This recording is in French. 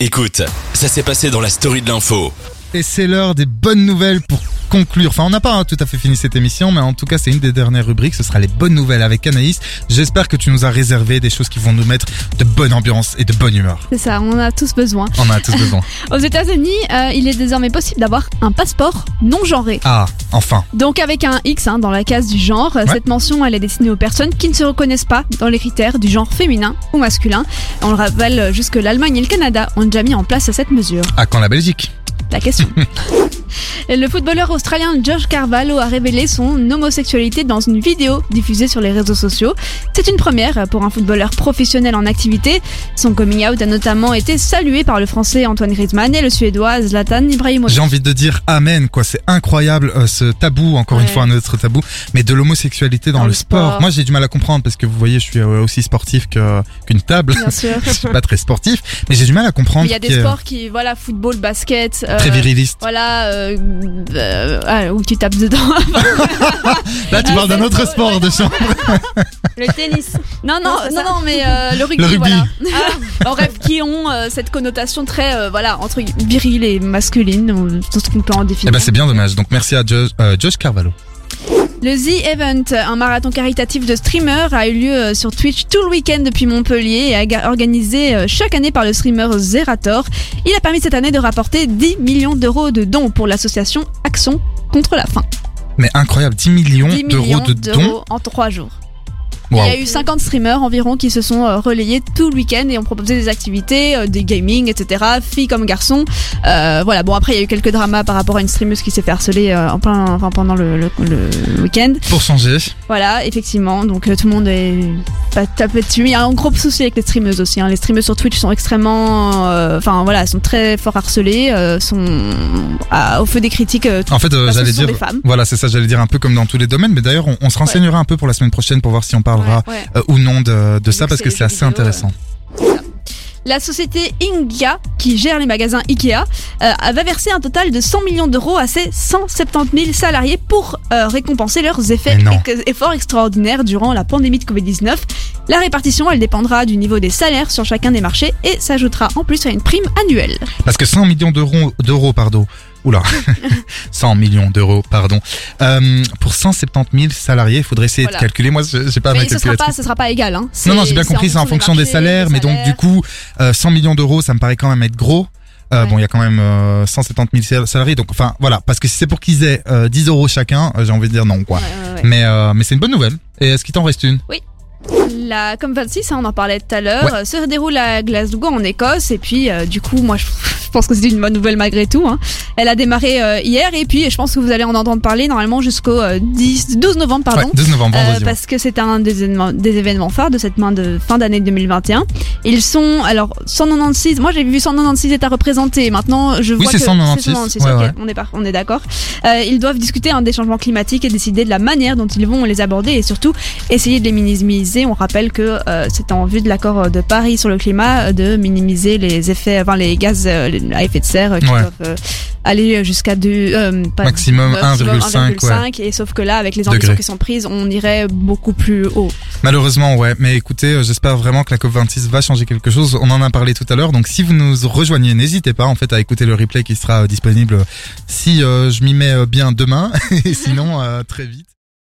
Écoute, ça s'est passé dans la story de l'info. Et c'est l'heure des bonnes nouvelles pour conclure. Enfin, on n'a pas hein, tout à fait fini cette émission, mais en tout cas, c'est une des dernières rubriques. Ce sera les bonnes nouvelles avec Anaïs. J'espère que tu nous as réservé des choses qui vont nous mettre de bonne ambiance et de bonne humeur. C'est ça, on en a tous besoin. On en a tous besoin. Aux États-Unis, euh, il est désormais possible d'avoir un passeport non genré. Ah, enfin. Donc avec un X hein, dans la case du genre, cette mention elle est destinée aux personnes qui ne se reconnaissent pas dans les critères du genre féminin ou masculin. On le rappelle, jusque l'Allemagne et le Canada ont déjà mis en place cette mesure. À quand la Belgique La question. Le footballeur australien Josh Carvalho a révélé son homosexualité dans une vidéo diffusée sur les réseaux sociaux. C'est une première pour un footballeur professionnel en activité. Son coming out a notamment été salué par le français Antoine Griezmann et le suédois Zlatan Ibrahimovic. J'ai envie de dire amen, quoi. C'est incroyable euh, ce tabou, encore une fois un autre tabou, mais de l'homosexualité dans, Dans le sport. sport. Moi, j'ai du mal à comprendre parce que vous voyez, je suis euh, aussi sportif qu'une table. Bien sûr. je suis pas très sportif, mais j'ai du mal à comprendre. Il y a des sports qui, voilà, football, basket. euh, très viriliste. Voilà, euh, euh, ah, où tu tapes dedans. Là, tu Ah, parles d'un autre sport de champ. Le tennis. non, non, Non, non, mais euh, le rugby, Le rugby. voilà. en bref, qui ont euh, cette connotation très, euh, voilà, entre viril et masculine, on- tout ce qu'on peut en Eh définir. ben, c'est bien dommage. Donc, merci à Josh, euh, Josh Carvalho. Le The Event, un marathon caritatif de streamers, a eu lieu euh, sur Twitch tout le week-end depuis Montpellier et a ga- organisé euh, chaque année par le streamer Zerator. Il a permis cette année de rapporter 10 millions d'euros de dons pour l'association Action contre la faim. Mais incroyable, 10 millions 10 d'euros de dons. en 3 jours. Il y a eu 50 streamers environ qui se sont euh, relayés tout le week-end et ont proposé des activités, euh, des gaming, etc. Filles comme garçons. Euh, voilà. Bon après il y a eu quelques dramas par rapport à une streameuse qui s'est fait harceler en plein, enfin pendant le, le, le week-end. Pour changer. Voilà, effectivement. Donc tout le monde est pas tapé dessus. Il y a un gros souci avec les streameuses aussi. Hein. Les streameuses sur Twitch sont extrêmement, enfin voilà, sont très fort harcelées, sont à- au feu des critiques. En fait, j'allais dire. Voilà, c'est ça, j'allais dire un peu comme dans tous les domaines. Mais d'ailleurs, on, on se renseignera un peu pour la semaine prochaine pour voir si on parlera Ouais, ouais. euh, ou non de, de ça parce que c'est assez vidéo, intéressant. La société Ingia, qui gère les magasins Ikea, euh, va verser un total de 100 millions d'euros à ses 170 000 salariés pour euh, récompenser leurs effets efforts extraordinaires durant la pandémie de Covid-19. La répartition, elle dépendra du niveau des salaires sur chacun des marchés et s'ajoutera en plus à une prime annuelle. Parce que 100 millions d'euros, d'euros, pardon. Oula, 100 millions d'euros, pardon. Euh, pour 170 000 salariés, il faudrait essayer Voilà. de calculer. Moi, j'ai pas ma Mais ce sera pas, ce sera pas égal. Hein. Non, non, j'ai bien compris, c'est en fonction des marchés, salaires, des mais donc du coup, euh, 100 millions d'euros, ça me paraît quand même être gros. Euh, Ouais. Bon, il y a quand même euh, 170 000 salariés, donc enfin voilà, parce que si c'est pour qu'ils aient euh, 10 euros chacun, euh, j'ai envie de dire non, quoi. Ouais, ouais. Mais euh, mais c'est une bonne nouvelle. Et est-ce qu'il t'en reste une? La COP26, hein, on en parlait tout à l'heure, euh, se déroule à Glasgow en Écosse et puis euh, du coup moi je, je pense que c'est une bonne nouvelle malgré tout. Hein. Elle a démarré euh, hier et puis je pense que vous allez en entendre parler normalement jusqu'au euh, 10, 12 novembre pardon. Ouais, 12 novembre, Euh, parce que c'est un des événements, des événements phares de cette main de fin d'année 2021. Ils sont alors 196. Moi j'ai vu 196 États représentés. Maintenant je Oui, vois c'est que 196, ouais, ok, ouais. on est par- on est d'accord. Euh, ils doivent discuter hein, des changements climatiques et décider de la manière dont ils vont les aborder et surtout essayer de les minimiser. On rappelle que euh, c'est en vue de l'accord de Paris sur le climat euh, de minimiser les effets, enfin les gaz euh, à effet de serre euh, qui Ouais. doivent euh, aller jusqu'à euh, pas- Maximum maximum 1,5, 1,5, et sauf que là avec les ambitions qui sont prises, on irait beaucoup plus haut. Malheureusement, ouais. Mais écoutez, j'espère vraiment que la COP26 va changer quelque chose. On en a parlé tout à l'heure. Donc, si vous nous rejoignez, n'hésitez pas, en fait, à écouter le replay qui sera disponible si euh, je m'y mets bien demain. Et sinon, euh, très vite.